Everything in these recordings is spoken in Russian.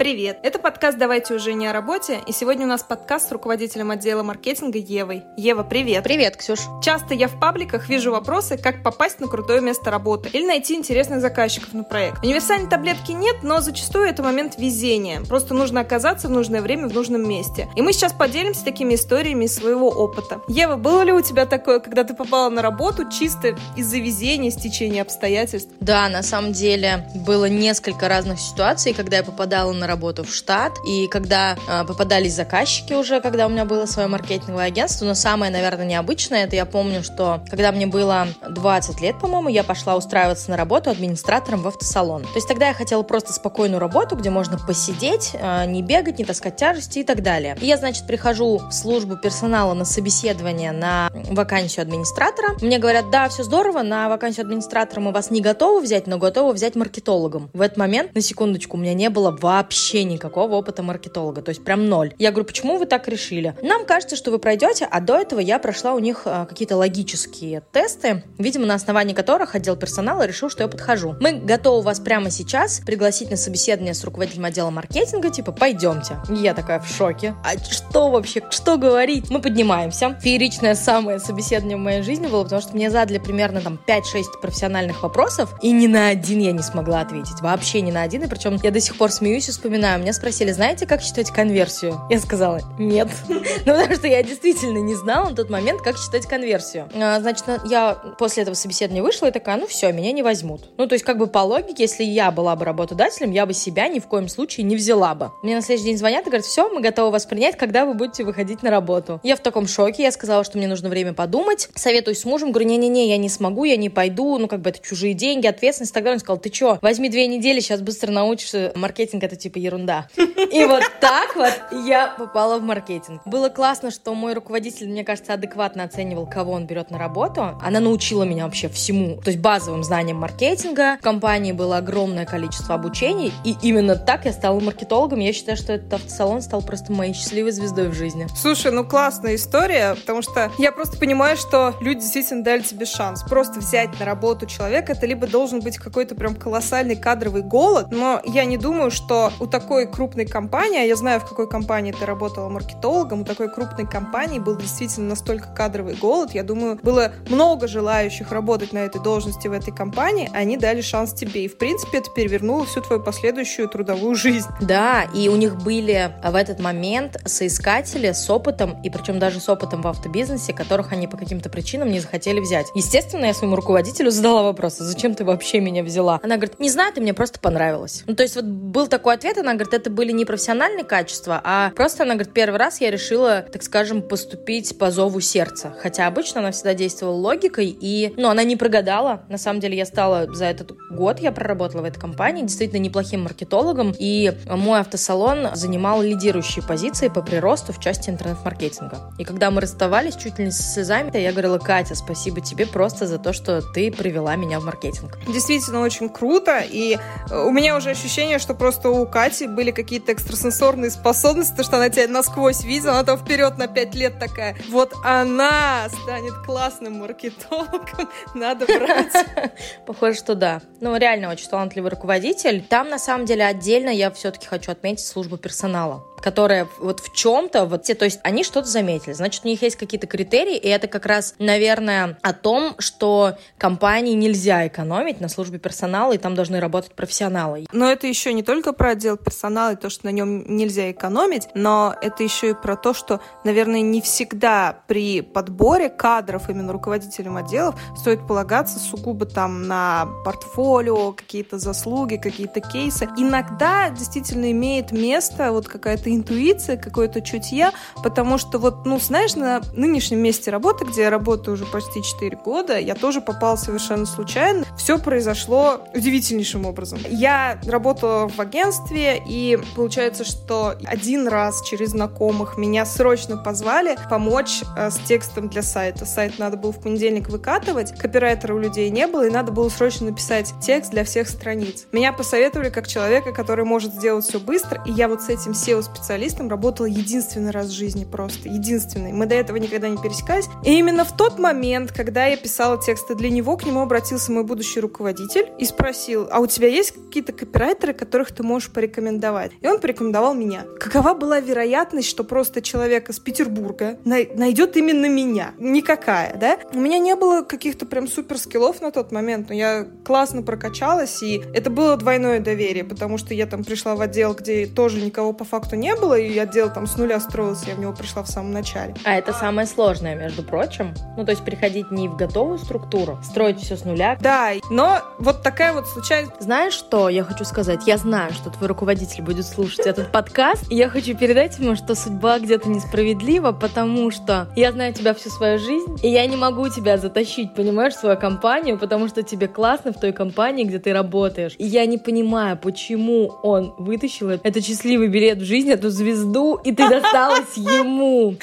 Привет! Это подкаст «Давайте уже не о работе», и сегодня у нас подкаст с руководителем отдела маркетинга Евой. Ева, привет! Привет, Ксюш! Часто я в пабликах вижу вопросы, как попасть на крутое место работы или найти интересных заказчиков на проект. Универсальной таблетки нет, но зачастую это момент везения. Просто нужно оказаться в нужное время в нужном месте. И мы сейчас поделимся такими историями из своего опыта. Ева, было ли у тебя такое, когда ты попала на работу чисто из-за везения, стечения обстоятельств? Да, на самом деле было несколько разных ситуаций, когда я попадала на работу в штат, и когда э, попадались заказчики уже, когда у меня было свое маркетинговое агентство, но самое, наверное, необычное, это я помню, что когда мне было 20 лет, по-моему, я пошла устраиваться на работу администратором в автосалон. То есть тогда я хотела просто спокойную работу, где можно посидеть, э, не бегать, не таскать тяжести и так далее. И я, значит, прихожу в службу персонала на собеседование на вакансию администратора. Мне говорят, да, все здорово, на вакансию администратора мы вас не готовы взять, но готовы взять маркетологом. В этот момент, на секундочку, у меня не было вообще вообще никакого опыта маркетолога, то есть прям ноль. Я говорю, почему вы так решили? Нам кажется, что вы пройдете, а до этого я прошла у них а, какие-то логические тесты, видимо, на основании которых отдел персонала решил, что я подхожу. Мы готовы вас прямо сейчас пригласить на собеседование с руководителем отдела маркетинга, типа, пойдемте. Я такая в шоке. А что вообще, что говорить? Мы поднимаемся. Фееричное самое собеседование в моей жизни было, потому что мне задали примерно там 5-6 профессиональных вопросов, и ни на один я не смогла ответить. Вообще ни на один, и причем я до сих пор смеюсь и вспоминаю вспоминаю, меня спросили, знаете, как считать конверсию? Я сказала, нет. Ну, потому что я действительно не знала на тот момент, как считать конверсию. А, значит, я после этого собеседования вышла и такая, ну все, меня не возьмут. Ну, то есть, как бы по логике, если я была бы работодателем, я бы себя ни в коем случае не взяла бы. Мне на следующий день звонят и говорят, все, мы готовы вас принять, когда вы будете выходить на работу. Я в таком шоке, я сказала, что мне нужно время подумать, советуюсь с мужем, говорю, не-не-не, я не смогу, я не пойду, ну, как бы это чужие деньги, ответственность и так далее. Он сказал, ты что, возьми две недели, сейчас быстро научишься, маркетинг это типа ерунда. И вот так вот я попала в маркетинг. Было классно, что мой руководитель, мне кажется, адекватно оценивал, кого он берет на работу. Она научила меня вообще всему, то есть базовым знаниям маркетинга. В компании было огромное количество обучений, и именно так я стала маркетологом. Я считаю, что этот автосалон стал просто моей счастливой звездой в жизни. Слушай, ну классная история, потому что я просто понимаю, что люди действительно дали тебе шанс. Просто взять на работу человека, это либо должен быть какой-то прям колоссальный кадровый голод, но я не думаю, что у такой крупной компании, а я знаю, в какой компании ты работала маркетологом, у такой крупной компании был действительно настолько кадровый голод, я думаю, было много желающих работать на этой должности в этой компании, они дали шанс тебе. И, в принципе, это перевернуло всю твою последующую трудовую жизнь. Да, и у них были в этот момент соискатели с опытом, и причем даже с опытом в автобизнесе, которых они по каким-то причинам не захотели взять. Естественно, я своему руководителю задала вопрос, «А зачем ты вообще меня взяла? Она говорит, не знаю, ты мне просто понравилась. Ну, то есть вот был такой ответ, она говорит, это были не профессиональные качества, а просто она говорит, первый раз я решила, так скажем, поступить по зову сердца. Хотя обычно она всегда действовала логикой, и, ну, она не прогадала. На самом деле я стала за этот год, я проработала в этой компании, действительно неплохим маркетологом, и мой автосалон занимал лидирующие позиции по приросту в части интернет-маркетинга. И когда мы расставались чуть ли не со слезами, я говорила, Катя, спасибо тебе просто за то, что ты привела меня в маркетинг. Действительно очень круто, и у меня уже ощущение, что просто у Кати были какие-то экстрасенсорные способности, то, что она тебя насквозь видела, она там вперед на пять лет такая. Вот она станет классным маркетологом, надо брать. Похоже, что да. Ну, реально очень талантливый руководитель. Там, на самом деле, отдельно я все-таки хочу отметить службу персонала которая вот в чем-то, вот те, то есть они что-то заметили, значит, у них есть какие-то критерии, и это как раз, наверное, о том, что компании нельзя экономить на службе персонала, и там должны работать профессионалы. Но это еще не только про отдел персонала и то, что на нем нельзя экономить, но это еще и про то, что, наверное, не всегда при подборе кадров именно руководителям отделов стоит полагаться сугубо там на портфолио, какие-то заслуги, какие-то кейсы. Иногда действительно имеет место вот какая-то интуиция, какое-то чутье, потому что вот, ну, знаешь, на нынешнем месте работы, где я работаю уже почти 4 года, я тоже попала совершенно случайно. Все произошло удивительнейшим образом. Я работала в агентстве, и получается, что один раз через знакомых меня срочно позвали помочь э, с текстом для сайта. Сайт надо было в понедельник выкатывать, копирайтера у людей не было, и надо было срочно написать текст для всех страниц. Меня посоветовали как человека, который может сделать все быстро, и я вот с этим SEO специалистом работала единственный раз в жизни просто, единственный. Мы до этого никогда не пересекались. И именно в тот момент, когда я писала тексты для него, к нему обратился мой будущий руководитель и спросил, а у тебя есть какие-то копирайтеры, которых ты можешь порекомендовать? И он порекомендовал меня. Какова была вероятность, что просто человек из Петербурга найдет именно меня? Никакая, да? У меня не было каких-то прям супер скиллов на тот момент, но я классно прокачалась, и это было двойное доверие, потому что я там пришла в отдел, где тоже никого по факту не было, и отдел там с нуля строился, я в него пришла в самом начале. А это самое сложное, между прочим. Ну, то есть приходить не в готовую структуру, строить все с нуля. Да, но вот такая вот случайность. Знаешь, что я хочу сказать? Я знаю, что твой руководитель будет слушать этот подкаст, и я хочу передать ему, что судьба где-то несправедлива, потому что я знаю тебя всю свою жизнь, и я не могу тебя затащить, понимаешь, в свою компанию, потому что тебе классно в той компании, где ты работаешь. И я не понимаю, почему он вытащил этот счастливый билет в жизнь, эту звезду, и ты досталась ему.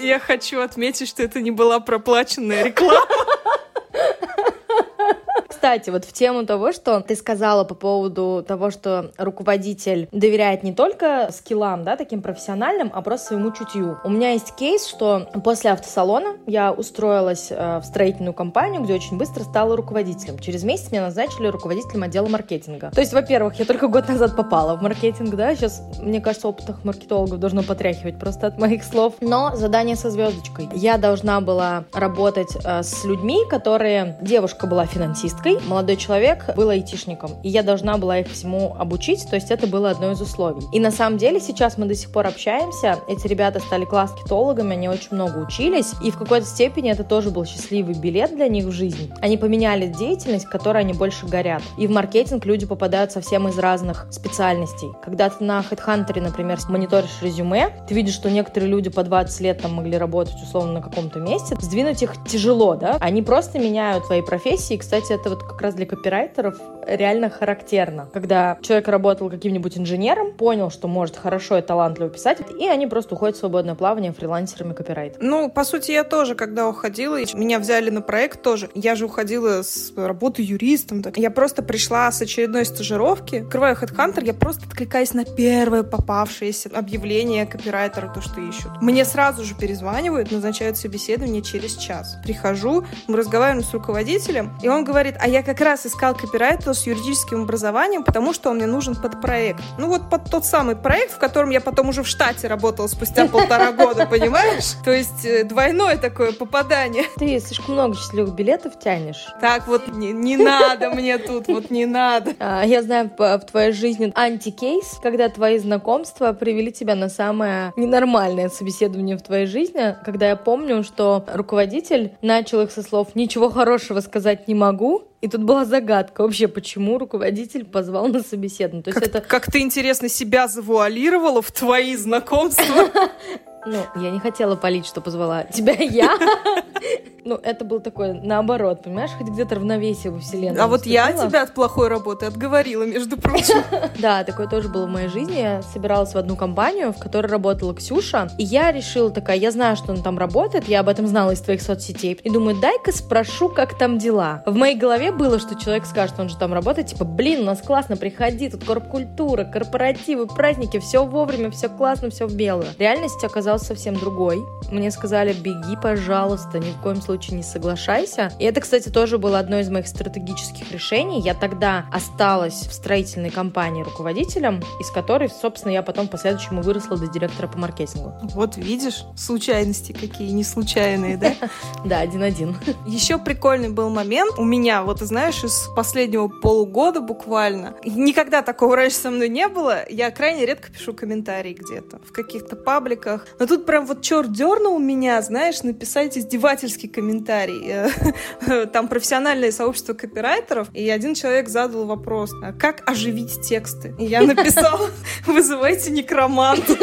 Я хочу отметить, что это не была проплаченная реклама. Кстати, вот в тему того, что ты сказала по поводу того, что руководитель доверяет не только скиллам, да, таким профессиональным, а просто своему чутью. У меня есть кейс, что после автосалона я устроилась э, в строительную компанию, где очень быстро стала руководителем. Через месяц меня назначили руководителем отдела маркетинга. То есть, во-первых, я только год назад попала в маркетинг, да, сейчас, мне кажется, опытных маркетологов должно потряхивать просто от моих слов. Но задание со звездочкой. Я должна была работать э, с людьми, которые... Девушка была финансисткой, молодой человек был айтишником, и я должна была их всему обучить, то есть это было одно из условий. И на самом деле сейчас мы до сих пор общаемся, эти ребята стали класс-китологами, они очень много учились, и в какой-то степени это тоже был счастливый билет для них в жизнь. Они поменяли деятельность, которой они больше горят. И в маркетинг люди попадают совсем из разных специальностей. Когда ты на HeadHunter, например, мониторишь резюме, ты видишь, что некоторые люди по 20 лет там могли работать условно на каком-то месте, сдвинуть их тяжело, да? Они просто меняют свои профессии. Кстати, это вот как раз для копирайтеров реально характерно. Когда человек работал каким-нибудь инженером, понял, что может хорошо и талантливо писать, и они просто уходят в свободное плавание фрилансерами копирайт. Ну, по сути, я тоже, когда уходила, меня взяли на проект тоже. Я же уходила с работы юристом. Так. Я просто пришла с очередной стажировки, открываю HeadHunter, я просто откликаюсь на первое попавшееся объявление копирайтера, то, что ищут. Мне сразу же перезванивают, назначают собеседование через час. Прихожу, мы разговариваем с руководителем, и он говорит, а я как раз искал копирайтера с юридическим образованием, потому что он мне нужен под проект. Ну вот под тот самый проект, в котором я потом уже в штате работала спустя полтора года, понимаешь? То есть э, двойное такое попадание. Ты слишком много счастливых билетов тянешь. Так вот, не, не надо мне тут, вот не надо. А, я знаю в твоей жизни антикейс, когда твои знакомства привели тебя на самое ненормальное собеседование в твоей жизни, когда я помню, что руководитель начал их со слов «ничего хорошего сказать не могу», и тут была загадка вообще, почему руководитель позвал на собеседование. То есть как, это... как ты интересно себя завуалировала в твои знакомства. Ну, я не хотела палить, что позвала тебя я. Ну, это был такой наоборот, понимаешь, хоть где-то равновесие во вселенной. А вот я тебя от плохой работы отговорила, между прочим. Да, такое тоже было в моей жизни. Я собиралась в одну компанию, в которой работала Ксюша, и я решила такая, я знаю, что он там работает, я об этом знала из твоих соцсетей, и думаю, дай-ка спрошу, как там дела. В моей голове было, что человек скажет, он же там работает, типа, блин, у нас классно, приходи, тут корпкультура, корпоративы, праздники, все вовремя, все классно, все в белую. Реальность оказалась совсем другой. Мне сказали, беги, пожалуйста, ни в коем случае случае не соглашайся. И это, кстати, тоже было одно из моих стратегических решений. Я тогда осталась в строительной компании руководителем, из которой, собственно, я потом по следующему выросла до директора по маркетингу. Вот видишь, случайности какие, не случайные, да? Да, один-один. Еще прикольный был момент у меня, вот знаешь, из последнего полугода буквально. Никогда такого раньше со мной не было. Я крайне редко пишу комментарии где-то, в каких-то пабликах. Но тут прям вот черт дернул меня, знаешь, написать издевательский комментарий комментарий. Там профессиональное сообщество копирайтеров, и один человек задал вопрос, «А как оживить тексты? И я написала, вызывайте некроманта.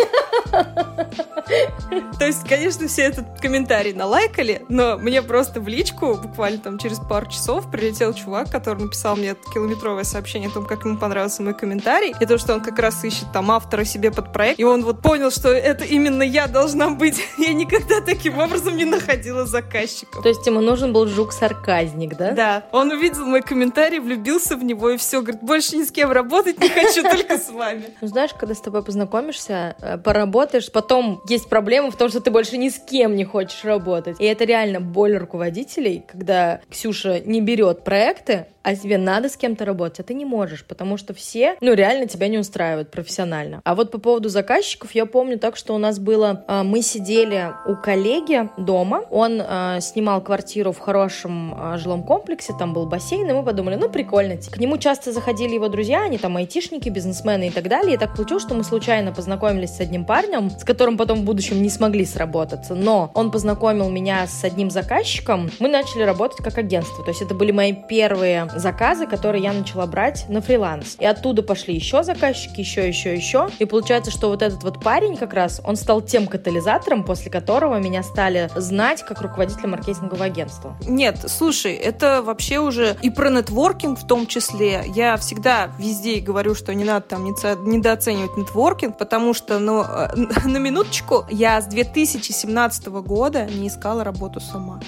То есть, конечно, все этот комментарий налайкали, но мне просто в личку буквально там через пару часов прилетел чувак, который написал мне километровое сообщение о том, как ему понравился мой комментарий, и то, что он как раз ищет там автора себе под проект, и он вот понял, что это именно я должна быть. Я никогда таким образом не находила заказчиков. То есть ему нужен был жук-сарказник, да? Да. Он увидел мой комментарий, влюбился в него, и все, говорит, больше ни с кем работать не хочу, только с вами. Ну, знаешь, когда с тобой познакомишься, э, поработаешь, потом есть проблема в том, что ты больше ни с кем не хочешь работать. И это реально боль руководителей, когда Ксюша не берет проекты, а тебе надо с кем-то работать, а ты не можешь, потому что все, ну, реально тебя не устраивают профессионально. А вот по поводу заказчиков, я помню так, что у нас было, а, мы сидели у коллеги дома, он а, снимал квартиру в хорошем а, жилом комплексе, там был бассейн, и мы подумали, ну, прикольно. К нему часто заходили его друзья, они там айтишники, бизнесмены и так далее, и так получилось, что мы случайно познакомились с одним парнем, с которым потом в будущем не смогли сработаться, но он познакомил меня с одним заказчиком, мы начали работать как агентство, то есть это были мои первые заказы, которые я начала брать на фриланс. И оттуда пошли еще заказчики, еще, еще, еще. И получается, что вот этот вот парень как раз, он стал тем катализатором, после которого меня стали знать как руководителя маркетингового агентства. Нет, слушай, это вообще уже и про нетворкинг в том числе. Я всегда везде говорю, что не надо там недооценивать нетворкинг, потому что, ну, э, на минуточку, я с 2017 года не искала работу сама.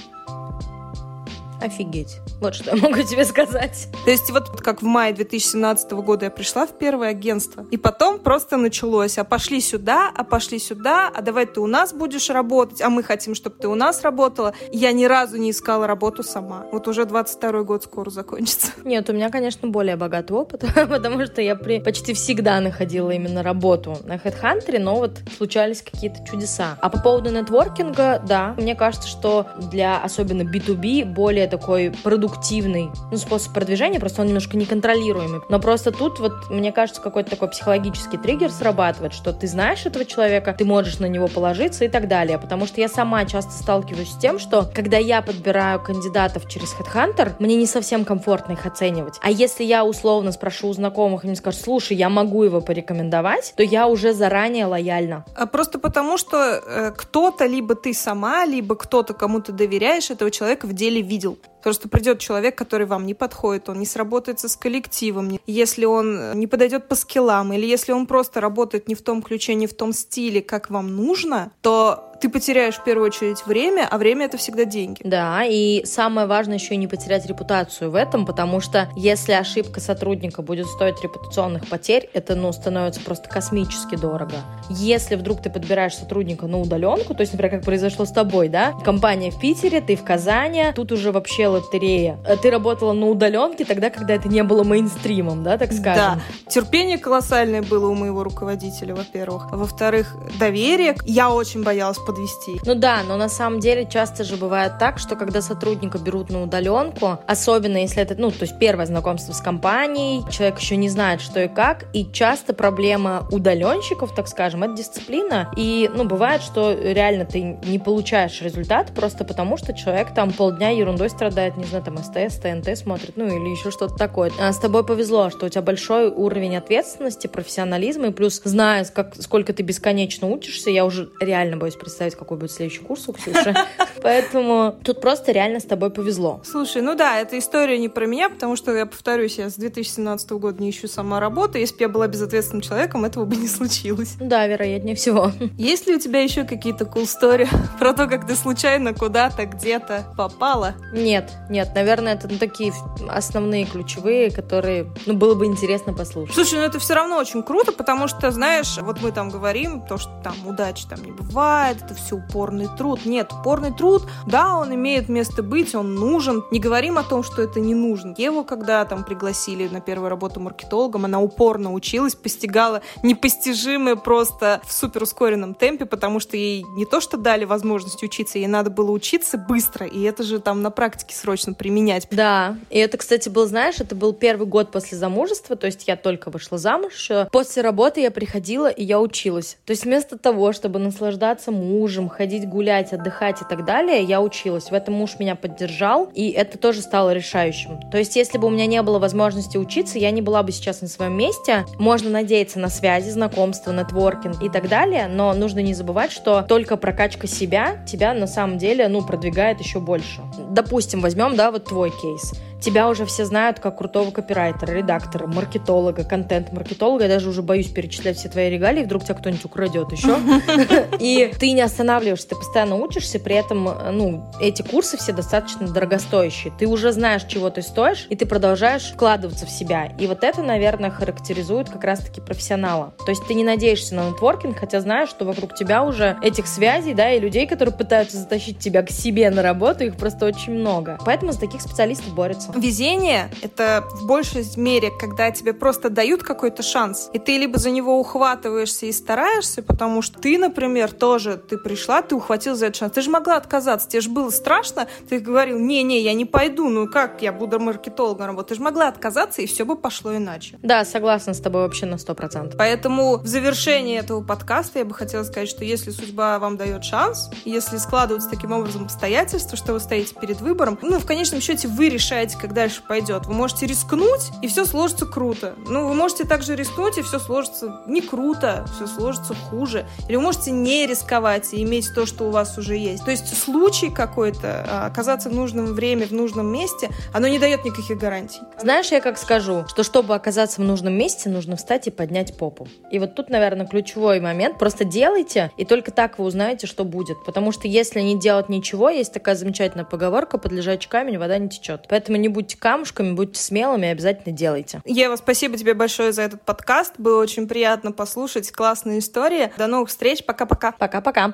Офигеть. Вот что я могу тебе сказать. То есть вот как в мае 2017 года я пришла в первое агентство, и потом просто началось, а пошли сюда, а пошли сюда, а давай ты у нас будешь работать, а мы хотим, чтобы ты у нас работала. Я ни разу не искала работу сама. Вот уже 22 год скоро закончится. Нет, у меня, конечно, более богатый опыт, потому что я при... почти всегда находила именно работу на HeadHunter, но вот случались какие-то чудеса. А по поводу нетворкинга, да, мне кажется, что для особенно B2B более такой продуктивный ну, способ продвижения, просто он немножко неконтролируемый. Но просто тут вот, мне кажется, какой-то такой психологический триггер срабатывает, что ты знаешь этого человека, ты можешь на него положиться и так далее. Потому что я сама часто сталкиваюсь с тем, что когда я подбираю кандидатов через Headhunter, мне не совсем комфортно их оценивать. А если я условно спрошу у знакомых, и мне скажут, слушай, я могу его порекомендовать, то я уже заранее лояльна. А просто потому, что э, кто-то, либо ты сама, либо кто-то, кому ты доверяешь, этого человека в деле видел. Потому что придет человек, который вам не подходит, он не сработается с коллективом, если он не подойдет по скиллам, или если он просто работает не в том ключе, не в том стиле, как вам нужно, то ты потеряешь в первую очередь время, а время это всегда деньги. Да, и самое важное еще и не потерять репутацию в этом, потому что если ошибка сотрудника будет стоить репутационных потерь, это, ну, становится просто космически дорого. Если вдруг ты подбираешь сотрудника на удаленку, то есть, например, как произошло с тобой, да, компания в Питере, ты в Казани, тут уже вообще лотерея. Э, ты работала на удаленке тогда, когда это не было мейнстримом, да, так скажем. Да, терпение колоссальное было у моего руководителя, во-первых. Во-вторых, доверие. Я очень боялась подвести. Ну да, но на самом деле часто же бывает так, что когда сотрудника берут на удаленку, особенно если это, ну, то есть первое знакомство с компанией, человек еще не знает, что и как, и часто проблема удаленщиков, так скажем, это дисциплина, и, ну, бывает, что реально ты не получаешь результат просто потому, что человек там полдня ерундой страдает, не знаю, там СТС, ТНТ смотрит, ну, или еще что-то такое. А с тобой повезло, что у тебя большой уровень ответственности, профессионализма, и плюс, зная, как, сколько ты бесконечно учишься, я уже реально боюсь представить, представить, какой будет следующий курс у Ксюши. Поэтому тут просто реально с тобой повезло. Слушай, ну да, эта история не про меня, потому что, я повторюсь, я с 2017 года не ищу сама работу. Если бы я была безответственным человеком, этого бы не случилось. Да, вероятнее всего. Есть ли у тебя еще какие-то cool story про то, как ты случайно куда-то, где-то попала? Нет, нет, наверное, это ну, такие основные ключевые, которые, ну, было бы интересно послушать. Слушай, ну это все равно очень круто, потому что, знаешь, вот мы там говорим, то, что там удачи там не бывает, это все упорный труд. Нет, упорный труд, да, он имеет место быть, он нужен. Не говорим о том, что это не нужно. Еву, когда там пригласили на первую работу маркетологом, она упорно училась, постигала непостижимое просто в супер ускоренном темпе, потому что ей не то, что дали возможность учиться, ей надо было учиться быстро, и это же там на практике срочно применять. Да, и это, кстати, был, знаешь, это был первый год после замужества, то есть я только вышла замуж. После работы я приходила, и я училась. То есть вместо того, чтобы наслаждаться мужем, мужем, ходить гулять, отдыхать и так далее, я училась. В этом муж меня поддержал, и это тоже стало решающим. То есть, если бы у меня не было возможности учиться, я не была бы сейчас на своем месте. Можно надеяться на связи, знакомства, нетворкинг и так далее, но нужно не забывать, что только прокачка себя тебя на самом деле, ну, продвигает еще больше. Допустим, возьмем, да, вот твой кейс тебя уже все знают как крутого копирайтера, редактора, маркетолога, контент-маркетолога. Я даже уже боюсь перечислять все твои регалии, вдруг тебя кто-нибудь украдет еще. И ты не останавливаешься, ты постоянно учишься, при этом, ну, эти курсы все достаточно дорогостоящие. Ты уже знаешь, чего ты стоишь, и ты продолжаешь вкладываться в себя. И вот это, наверное, характеризует как раз-таки профессионала. То есть ты не надеешься на нетворкинг, хотя знаешь, что вокруг тебя уже этих связей, да, и людей, которые пытаются затащить тебя к себе на работу, их просто очень много. Поэтому за таких специалистов борются. Везение — это в большей мере, когда тебе просто дают какой-то шанс, и ты либо за него ухватываешься и стараешься, потому что ты, например, тоже, ты пришла, ты ухватил за этот шанс. Ты же могла отказаться, тебе же было страшно, ты говорил, не-не, я не пойду, ну как я буду маркетологом работать? Ты же могла отказаться, и все бы пошло иначе. Да, согласна с тобой вообще на сто процентов. Поэтому в завершении этого подкаста я бы хотела сказать, что если судьба вам дает шанс, если складываются таким образом обстоятельства, что вы стоите перед выбором, ну, в конечном счете вы решаете, как дальше пойдет. Вы можете рискнуть, и все сложится круто. Ну, вы можете также рискнуть, и все сложится не круто, все сложится хуже. Или вы можете не рисковать и иметь то, что у вас уже есть. То есть случай какой-то, а, оказаться в нужном время, в нужном месте, оно не дает никаких гарантий. Знаешь, я как скажу, что чтобы оказаться в нужном месте, нужно встать и поднять попу. И вот тут, наверное, ключевой момент. Просто делайте, и только так вы узнаете, что будет. Потому что если не делать ничего, есть такая замечательная поговорка, под лежачий камень вода не течет. Поэтому не будьте камушками, будьте смелыми, обязательно делайте. Ева, спасибо тебе большое за этот подкаст. Было очень приятно послушать. Классная история. До новых встреч. Пока-пока. Пока-пока.